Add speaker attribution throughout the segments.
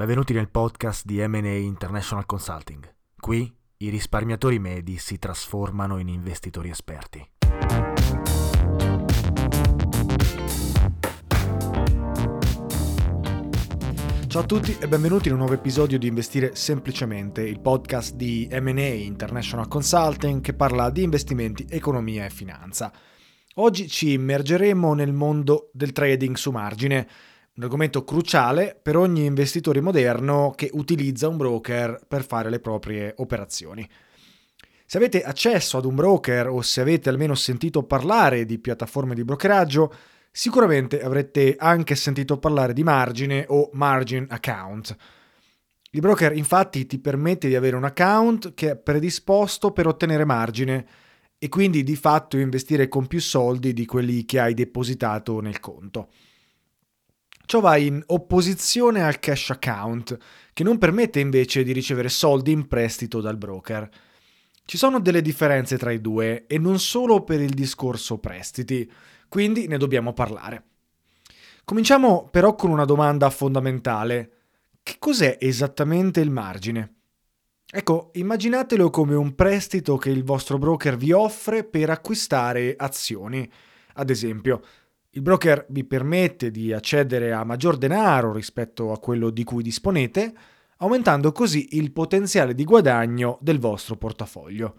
Speaker 1: Benvenuti nel podcast di M&A International Consulting. Qui i risparmiatori medi si trasformano in investitori esperti. Ciao a tutti e benvenuti in un nuovo episodio di Investire Semplicemente, il podcast di M&A International Consulting che parla di investimenti, economia e finanza. Oggi ci immergeremo nel mondo del trading su margine, un argomento cruciale per ogni investitore moderno che utilizza un broker per fare le proprie operazioni. Se avete accesso ad un broker o se avete almeno sentito parlare di piattaforme di brokeraggio, Sicuramente avrete anche sentito parlare di margine o margin account. Il broker infatti ti permette di avere un account che è predisposto per ottenere margine e quindi di fatto investire con più soldi di quelli che hai depositato nel conto. Ciò va in opposizione al cash account, che non permette invece di ricevere soldi in prestito dal broker. Ci sono delle differenze tra i due e non solo per il discorso prestiti quindi ne dobbiamo parlare. Cominciamo però con una domanda fondamentale. Che cos'è esattamente il margine? Ecco, immaginatelo come un prestito che il vostro broker vi offre per acquistare azioni. Ad esempio, il broker vi permette di accedere a maggior denaro rispetto a quello di cui disponete, aumentando così il potenziale di guadagno del vostro portafoglio.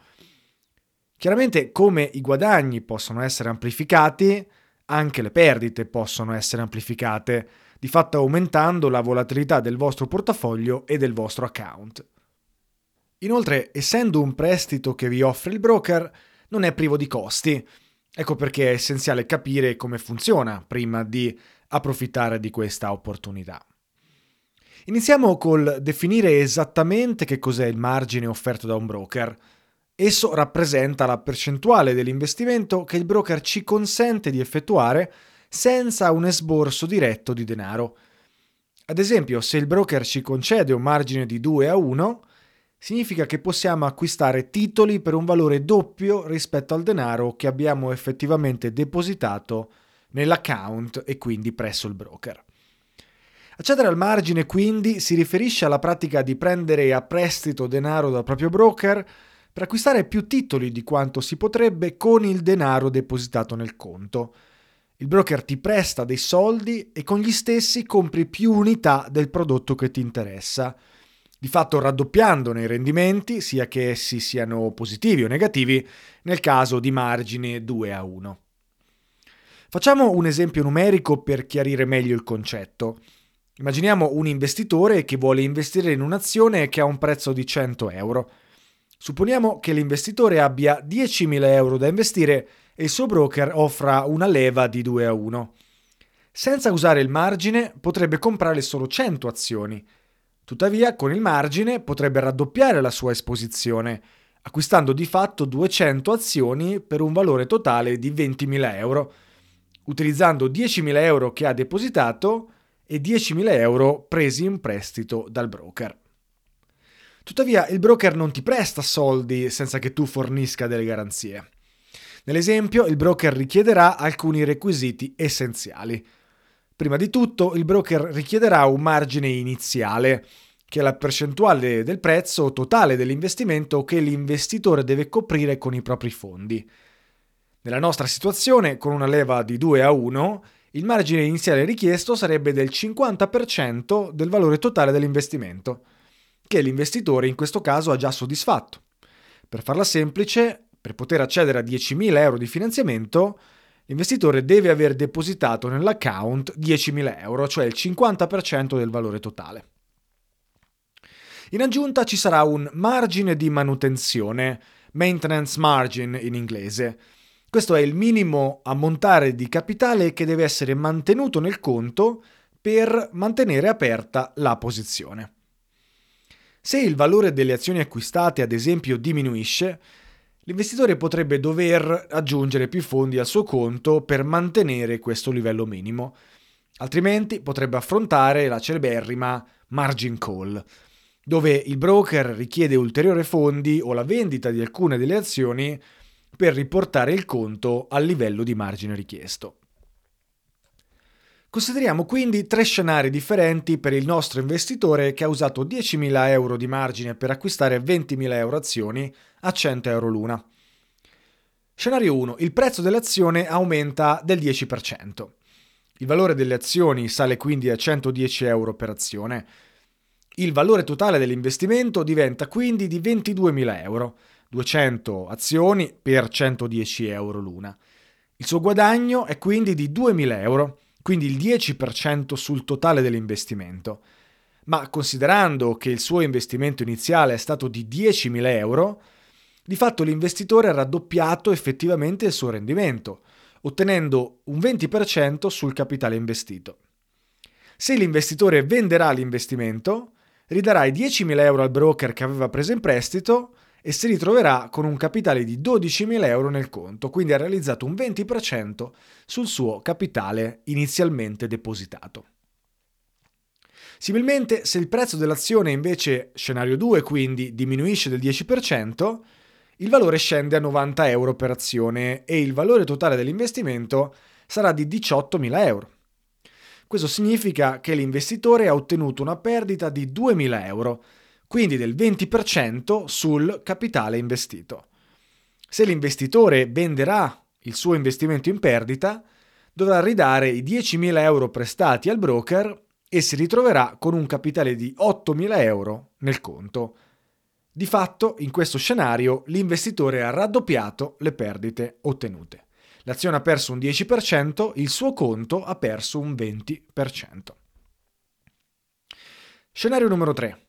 Speaker 1: Chiaramente come i guadagni possono essere amplificati, anche le perdite possono essere amplificate, di fatto aumentando la volatilità del vostro portafoglio e del vostro account. Inoltre, essendo un prestito che vi offre il broker, non è privo di costi. Ecco perché è essenziale capire come funziona prima di approfittare di questa opportunità. Iniziamo col definire esattamente che cos'è il margine offerto da un broker. Esso rappresenta la percentuale dell'investimento che il broker ci consente di effettuare senza un esborso diretto di denaro. Ad esempio, se il broker ci concede un margine di 2 a 1, significa che possiamo acquistare titoli per un valore doppio rispetto al denaro che abbiamo effettivamente depositato nell'account e quindi presso il broker. Accedere al margine quindi si riferisce alla pratica di prendere a prestito denaro dal proprio broker per acquistare più titoli di quanto si potrebbe con il denaro depositato nel conto. Il broker ti presta dei soldi e con gli stessi compri più unità del prodotto che ti interessa, di fatto raddoppiandone i rendimenti, sia che essi siano positivi o negativi, nel caso di margine 2 a 1. Facciamo un esempio numerico per chiarire meglio il concetto. Immaginiamo un investitore che vuole investire in un'azione che ha un prezzo di 100 euro. Supponiamo che l'investitore abbia 10.000 euro da investire e il suo broker offra una leva di 2 a 1. Senza usare il margine potrebbe comprare solo 100 azioni. Tuttavia, con il margine potrebbe raddoppiare la sua esposizione, acquistando di fatto 200 azioni per un valore totale di 20.000 euro, utilizzando 10.000 euro che ha depositato e 10.000 euro presi in prestito dal broker. Tuttavia il broker non ti presta soldi senza che tu fornisca delle garanzie. Nell'esempio il broker richiederà alcuni requisiti essenziali. Prima di tutto il broker richiederà un margine iniziale, che è la percentuale del prezzo totale dell'investimento che l'investitore deve coprire con i propri fondi. Nella nostra situazione, con una leva di 2 a 1, il margine iniziale richiesto sarebbe del 50% del valore totale dell'investimento che l'investitore in questo caso ha già soddisfatto. Per farla semplice, per poter accedere a 10.000 euro di finanziamento, l'investitore deve aver depositato nell'account 10.000 euro, cioè il 50% del valore totale. In aggiunta ci sarà un margine di manutenzione, maintenance margin in inglese. Questo è il minimo ammontare di capitale che deve essere mantenuto nel conto per mantenere aperta la posizione. Se il valore delle azioni acquistate ad esempio diminuisce, l'investitore potrebbe dover aggiungere più fondi al suo conto per mantenere questo livello minimo, altrimenti potrebbe affrontare la celeberrima margin call, dove il broker richiede ulteriori fondi o la vendita di alcune delle azioni per riportare il conto al livello di margine richiesto. Consideriamo quindi tre scenari differenti per il nostro investitore che ha usato 10.000 euro di margine per acquistare 20.000 euro azioni a 100 euro l'una. Scenario 1. Il prezzo dell'azione aumenta del 10%. Il valore delle azioni sale quindi a 110 euro per azione. Il valore totale dell'investimento diventa quindi di 22.000 euro, 200 azioni per 110 euro l'una. Il suo guadagno è quindi di 2.000 euro quindi il 10% sul totale dell'investimento. Ma considerando che il suo investimento iniziale è stato di 10.000 euro, di fatto l'investitore ha raddoppiato effettivamente il suo rendimento, ottenendo un 20% sul capitale investito. Se l'investitore venderà l'investimento, ridarà i 10.000 euro al broker che aveva preso in prestito e si ritroverà con un capitale di 12.000 euro nel conto, quindi ha realizzato un 20% sul suo capitale inizialmente depositato. Similmente, se il prezzo dell'azione invece, scenario 2, quindi diminuisce del 10%, il valore scende a 90 euro per azione e il valore totale dell'investimento sarà di 18.000 euro. Questo significa che l'investitore ha ottenuto una perdita di 2.000 euro, quindi del 20% sul capitale investito. Se l'investitore venderà il suo investimento in perdita, dovrà ridare i 10.000 euro prestati al broker e si ritroverà con un capitale di 8.000 euro nel conto. Di fatto, in questo scenario, l'investitore ha raddoppiato le perdite ottenute. L'azione ha perso un 10%, il suo conto ha perso un 20%. Scenario numero 3.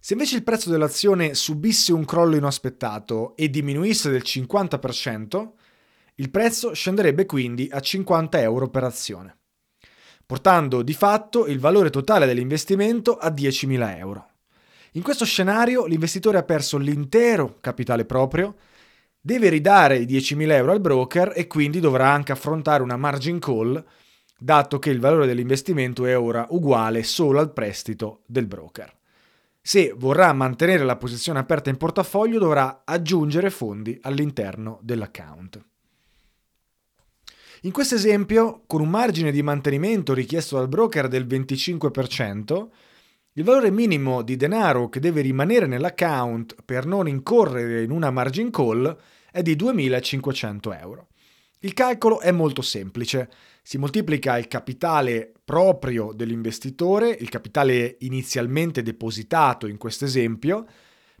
Speaker 1: Se invece il prezzo dell'azione subisse un crollo inaspettato e diminuisse del 50%, il prezzo scenderebbe quindi a 50 euro per azione, portando di fatto il valore totale dell'investimento a 10.000 euro. In questo scenario l'investitore ha perso l'intero capitale proprio, deve ridare i 10.000 euro al broker e quindi dovrà anche affrontare una margin call, dato che il valore dell'investimento è ora uguale solo al prestito del broker. Se vorrà mantenere la posizione aperta in portafoglio dovrà aggiungere fondi all'interno dell'account. In questo esempio, con un margine di mantenimento richiesto dal broker del 25%, il valore minimo di denaro che deve rimanere nell'account per non incorrere in una margin call è di 2.500 euro. Il calcolo è molto semplice. Si moltiplica il capitale proprio dell'investitore, il capitale inizialmente depositato in questo esempio,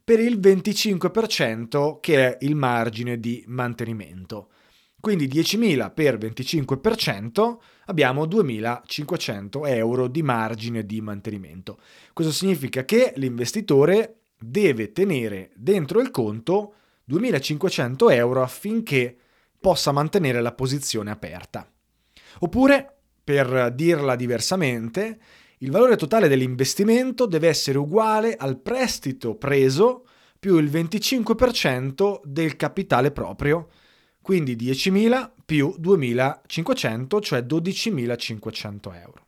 Speaker 1: per il 25% che è il margine di mantenimento. Quindi 10.000 per 25% abbiamo 2.500 euro di margine di mantenimento. Questo significa che l'investitore deve tenere dentro il conto 2.500 euro affinché possa mantenere la posizione aperta. Oppure, per dirla diversamente, il valore totale dell'investimento deve essere uguale al prestito preso più il 25% del capitale proprio, quindi 10.000 più 2.500, cioè 12.500 euro.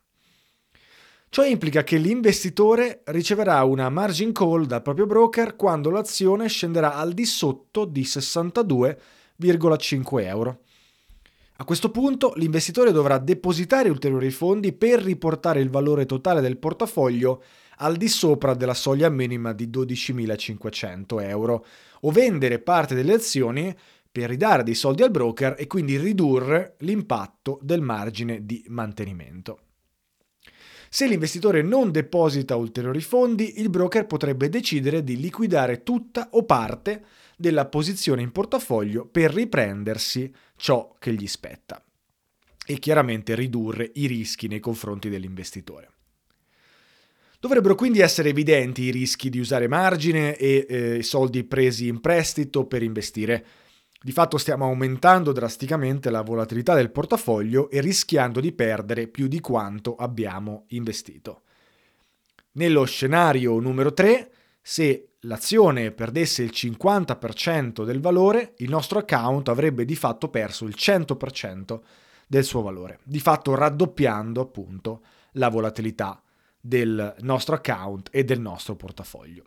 Speaker 1: Ciò implica che l'investitore riceverà una margin call dal proprio broker quando l'azione scenderà al di sotto di 62 1,5 euro. A questo punto l'investitore dovrà depositare ulteriori fondi per riportare il valore totale del portafoglio al di sopra della soglia minima di 12.500 euro o vendere parte delle azioni per ridare dei soldi al broker e quindi ridurre l'impatto del margine di mantenimento. Se l'investitore non deposita ulteriori fondi, il broker potrebbe decidere di liquidare tutta o parte della posizione in portafoglio per riprendersi ciò che gli spetta e chiaramente ridurre i rischi nei confronti dell'investitore. Dovrebbero quindi essere evidenti i rischi di usare margine e eh, soldi presi in prestito per investire. Di fatto stiamo aumentando drasticamente la volatilità del portafoglio e rischiando di perdere più di quanto abbiamo investito. Nello scenario numero 3, se l'azione perdesse il 50% del valore, il nostro account avrebbe di fatto perso il 100% del suo valore, di fatto raddoppiando appunto la volatilità del nostro account e del nostro portafoglio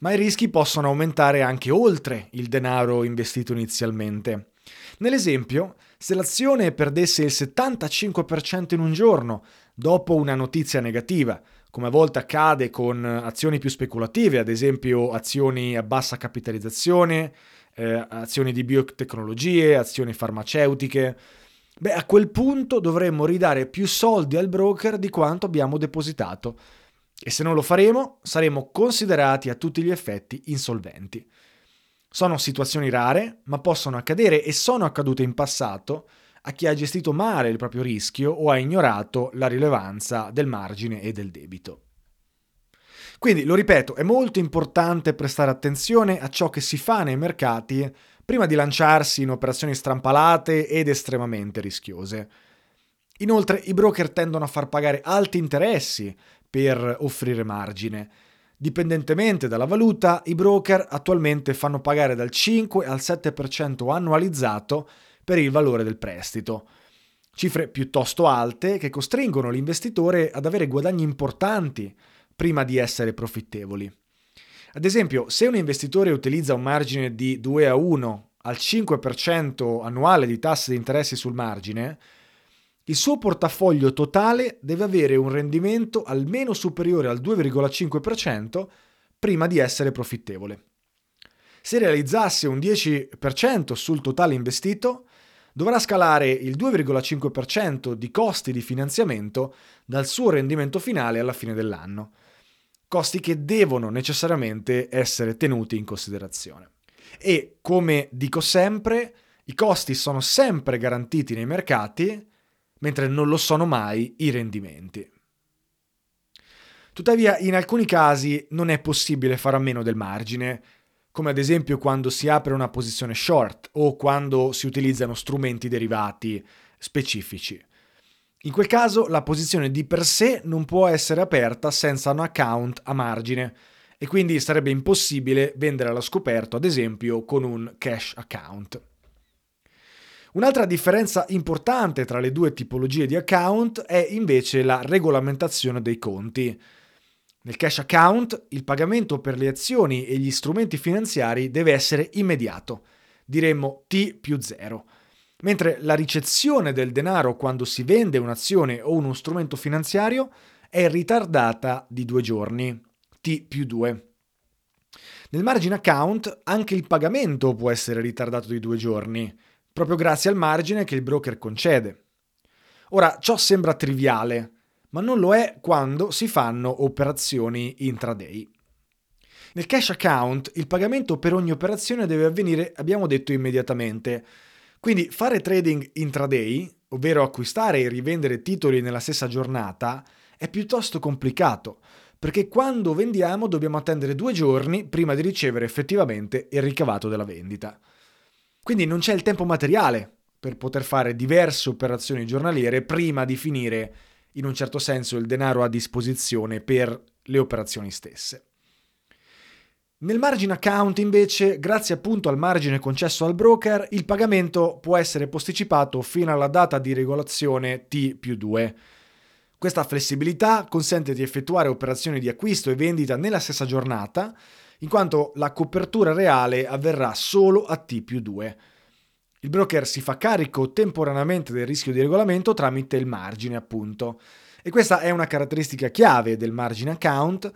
Speaker 1: ma i rischi possono aumentare anche oltre il denaro investito inizialmente. Nell'esempio, se l'azione perdesse il 75% in un giorno dopo una notizia negativa, come a volte accade con azioni più speculative, ad esempio azioni a bassa capitalizzazione, eh, azioni di biotecnologie, azioni farmaceutiche, beh a quel punto dovremmo ridare più soldi al broker di quanto abbiamo depositato e se non lo faremo, saremo considerati a tutti gli effetti insolventi. Sono situazioni rare, ma possono accadere e sono accadute in passato a chi ha gestito male il proprio rischio o ha ignorato la rilevanza del margine e del debito. Quindi, lo ripeto, è molto importante prestare attenzione a ciò che si fa nei mercati prima di lanciarsi in operazioni strampalate ed estremamente rischiose. Inoltre, i broker tendono a far pagare alti interessi per offrire margine. Dipendentemente dalla valuta, i broker attualmente fanno pagare dal 5 al 7% annualizzato per il valore del prestito. Cifre piuttosto alte che costringono l'investitore ad avere guadagni importanti prima di essere profittevoli. Ad esempio, se un investitore utilizza un margine di 2 a 1 al 5% annuale di tasse di interessi sul margine, il suo portafoglio totale deve avere un rendimento almeno superiore al 2,5% prima di essere profittevole. Se realizzasse un 10% sul totale investito, dovrà scalare il 2,5% di costi di finanziamento dal suo rendimento finale alla fine dell'anno. Costi che devono necessariamente essere tenuti in considerazione. E, come dico sempre, i costi sono sempre garantiti nei mercati mentre non lo sono mai i rendimenti. Tuttavia, in alcuni casi non è possibile fare a meno del margine, come ad esempio quando si apre una posizione short o quando si utilizzano strumenti derivati specifici. In quel caso la posizione di per sé non può essere aperta senza un account a margine e quindi sarebbe impossibile vendere allo scoperto, ad esempio, con un cash account. Un'altra differenza importante tra le due tipologie di account è invece la regolamentazione dei conti. Nel cash account il pagamento per le azioni e gli strumenti finanziari deve essere immediato, diremmo T più 0, mentre la ricezione del denaro quando si vende un'azione o uno strumento finanziario è ritardata di due giorni, T più 2. Nel margin account anche il pagamento può essere ritardato di due giorni, proprio grazie al margine che il broker concede. Ora, ciò sembra triviale, ma non lo è quando si fanno operazioni intraday. Nel cash account il pagamento per ogni operazione deve avvenire, abbiamo detto, immediatamente. Quindi fare trading intraday, ovvero acquistare e rivendere titoli nella stessa giornata, è piuttosto complicato, perché quando vendiamo dobbiamo attendere due giorni prima di ricevere effettivamente il ricavato della vendita. Quindi non c'è il tempo materiale per poter fare diverse operazioni giornaliere prima di finire in un certo senso il denaro a disposizione per le operazioni stesse. Nel margin account invece, grazie appunto al margine concesso al broker, il pagamento può essere posticipato fino alla data di regolazione T più 2. Questa flessibilità consente di effettuare operazioni di acquisto e vendita nella stessa giornata, in quanto la copertura reale avverrà solo a T più 2. Il broker si fa carico temporaneamente del rischio di regolamento tramite il margine, appunto. E questa è una caratteristica chiave del margine account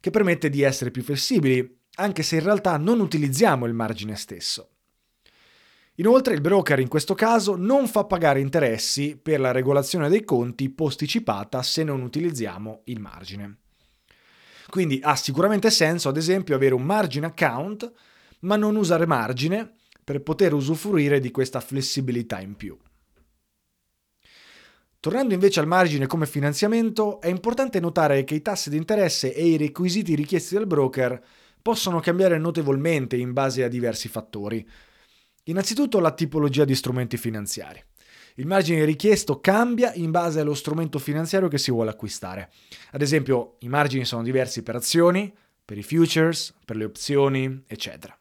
Speaker 1: che permette di essere più flessibili, anche se in realtà non utilizziamo il margine stesso. Inoltre il broker in questo caso non fa pagare interessi per la regolazione dei conti posticipata se non utilizziamo il margine. Quindi ha sicuramente senso, ad esempio, avere un margine account, ma non usare margine per poter usufruire di questa flessibilità in più. Tornando invece al margine come finanziamento, è importante notare che i tassi di interesse e i requisiti richiesti dal broker possono cambiare notevolmente in base a diversi fattori. Innanzitutto la tipologia di strumenti finanziari. Il margine richiesto cambia in base allo strumento finanziario che si vuole acquistare. Ad esempio, i margini sono diversi per azioni, per i futures, per le opzioni, eccetera.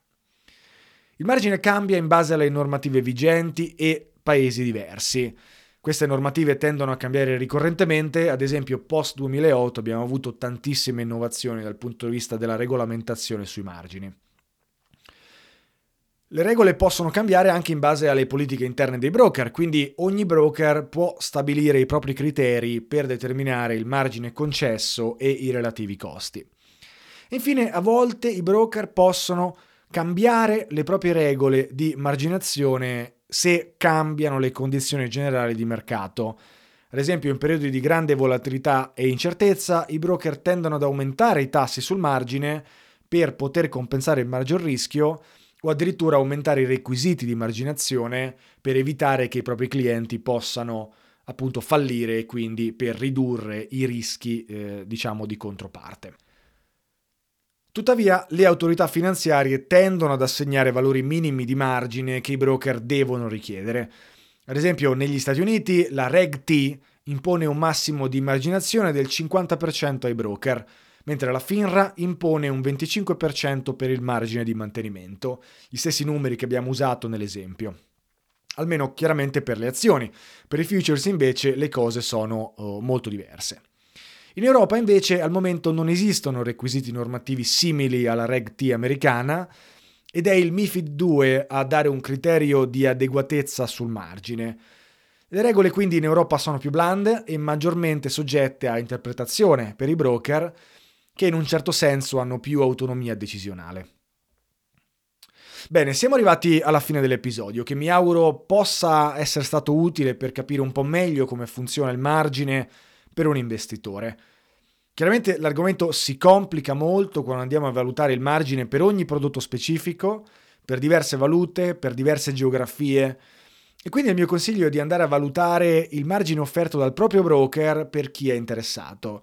Speaker 1: Il margine cambia in base alle normative vigenti e paesi diversi. Queste normative tendono a cambiare ricorrentemente, ad esempio post 2008 abbiamo avuto tantissime innovazioni dal punto di vista della regolamentazione sui margini. Le regole possono cambiare anche in base alle politiche interne dei broker, quindi ogni broker può stabilire i propri criteri per determinare il margine concesso e i relativi costi. Infine, a volte i broker possono cambiare le proprie regole di marginazione se cambiano le condizioni generali di mercato. Ad esempio, in periodi di grande volatilità e incertezza, i broker tendono ad aumentare i tassi sul margine per poter compensare il maggior rischio o addirittura aumentare i requisiti di marginazione per evitare che i propri clienti possano appunto fallire e quindi per ridurre i rischi eh, diciamo di controparte. Tuttavia, le autorità finanziarie tendono ad assegnare valori minimi di margine che i broker devono richiedere. Ad esempio, negli Stati Uniti la Reg T impone un massimo di marginazione del 50% ai broker, mentre la FINRA impone un 25% per il margine di mantenimento, gli stessi numeri che abbiamo usato nell'esempio. Almeno chiaramente per le azioni. Per i futures invece le cose sono uh, molto diverse. In Europa invece al momento non esistono requisiti normativi simili alla Reg T americana ed è il MIFID 2 a dare un criterio di adeguatezza sul margine. Le regole quindi in Europa sono più blande e maggiormente soggette a interpretazione per i broker che in un certo senso hanno più autonomia decisionale. Bene, siamo arrivati alla fine dell'episodio, che mi auguro possa essere stato utile per capire un po' meglio come funziona il margine per un investitore. Chiaramente l'argomento si complica molto quando andiamo a valutare il margine per ogni prodotto specifico, per diverse valute, per diverse geografie. E quindi il mio consiglio è di andare a valutare il margine offerto dal proprio broker per chi è interessato.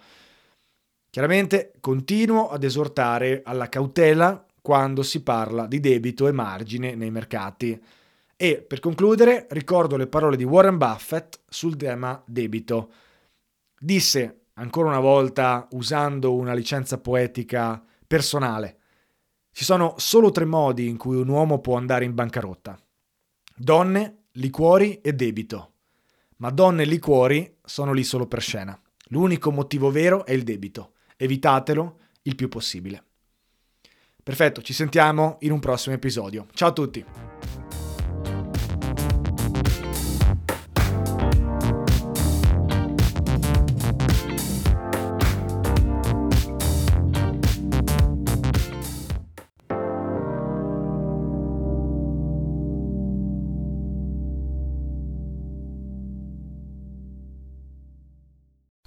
Speaker 1: Chiaramente continuo ad esortare alla cautela quando si parla di debito e margine nei mercati. E per concludere ricordo le parole di Warren Buffett sul tema debito. Disse ancora una volta usando una licenza poetica personale, ci sono solo tre modi in cui un uomo può andare in bancarotta. Donne, liquori e debito. Ma donne e liquori sono lì solo per scena. L'unico motivo vero è il debito evitatelo il più possibile. Perfetto, ci sentiamo in un prossimo episodio. Ciao a tutti!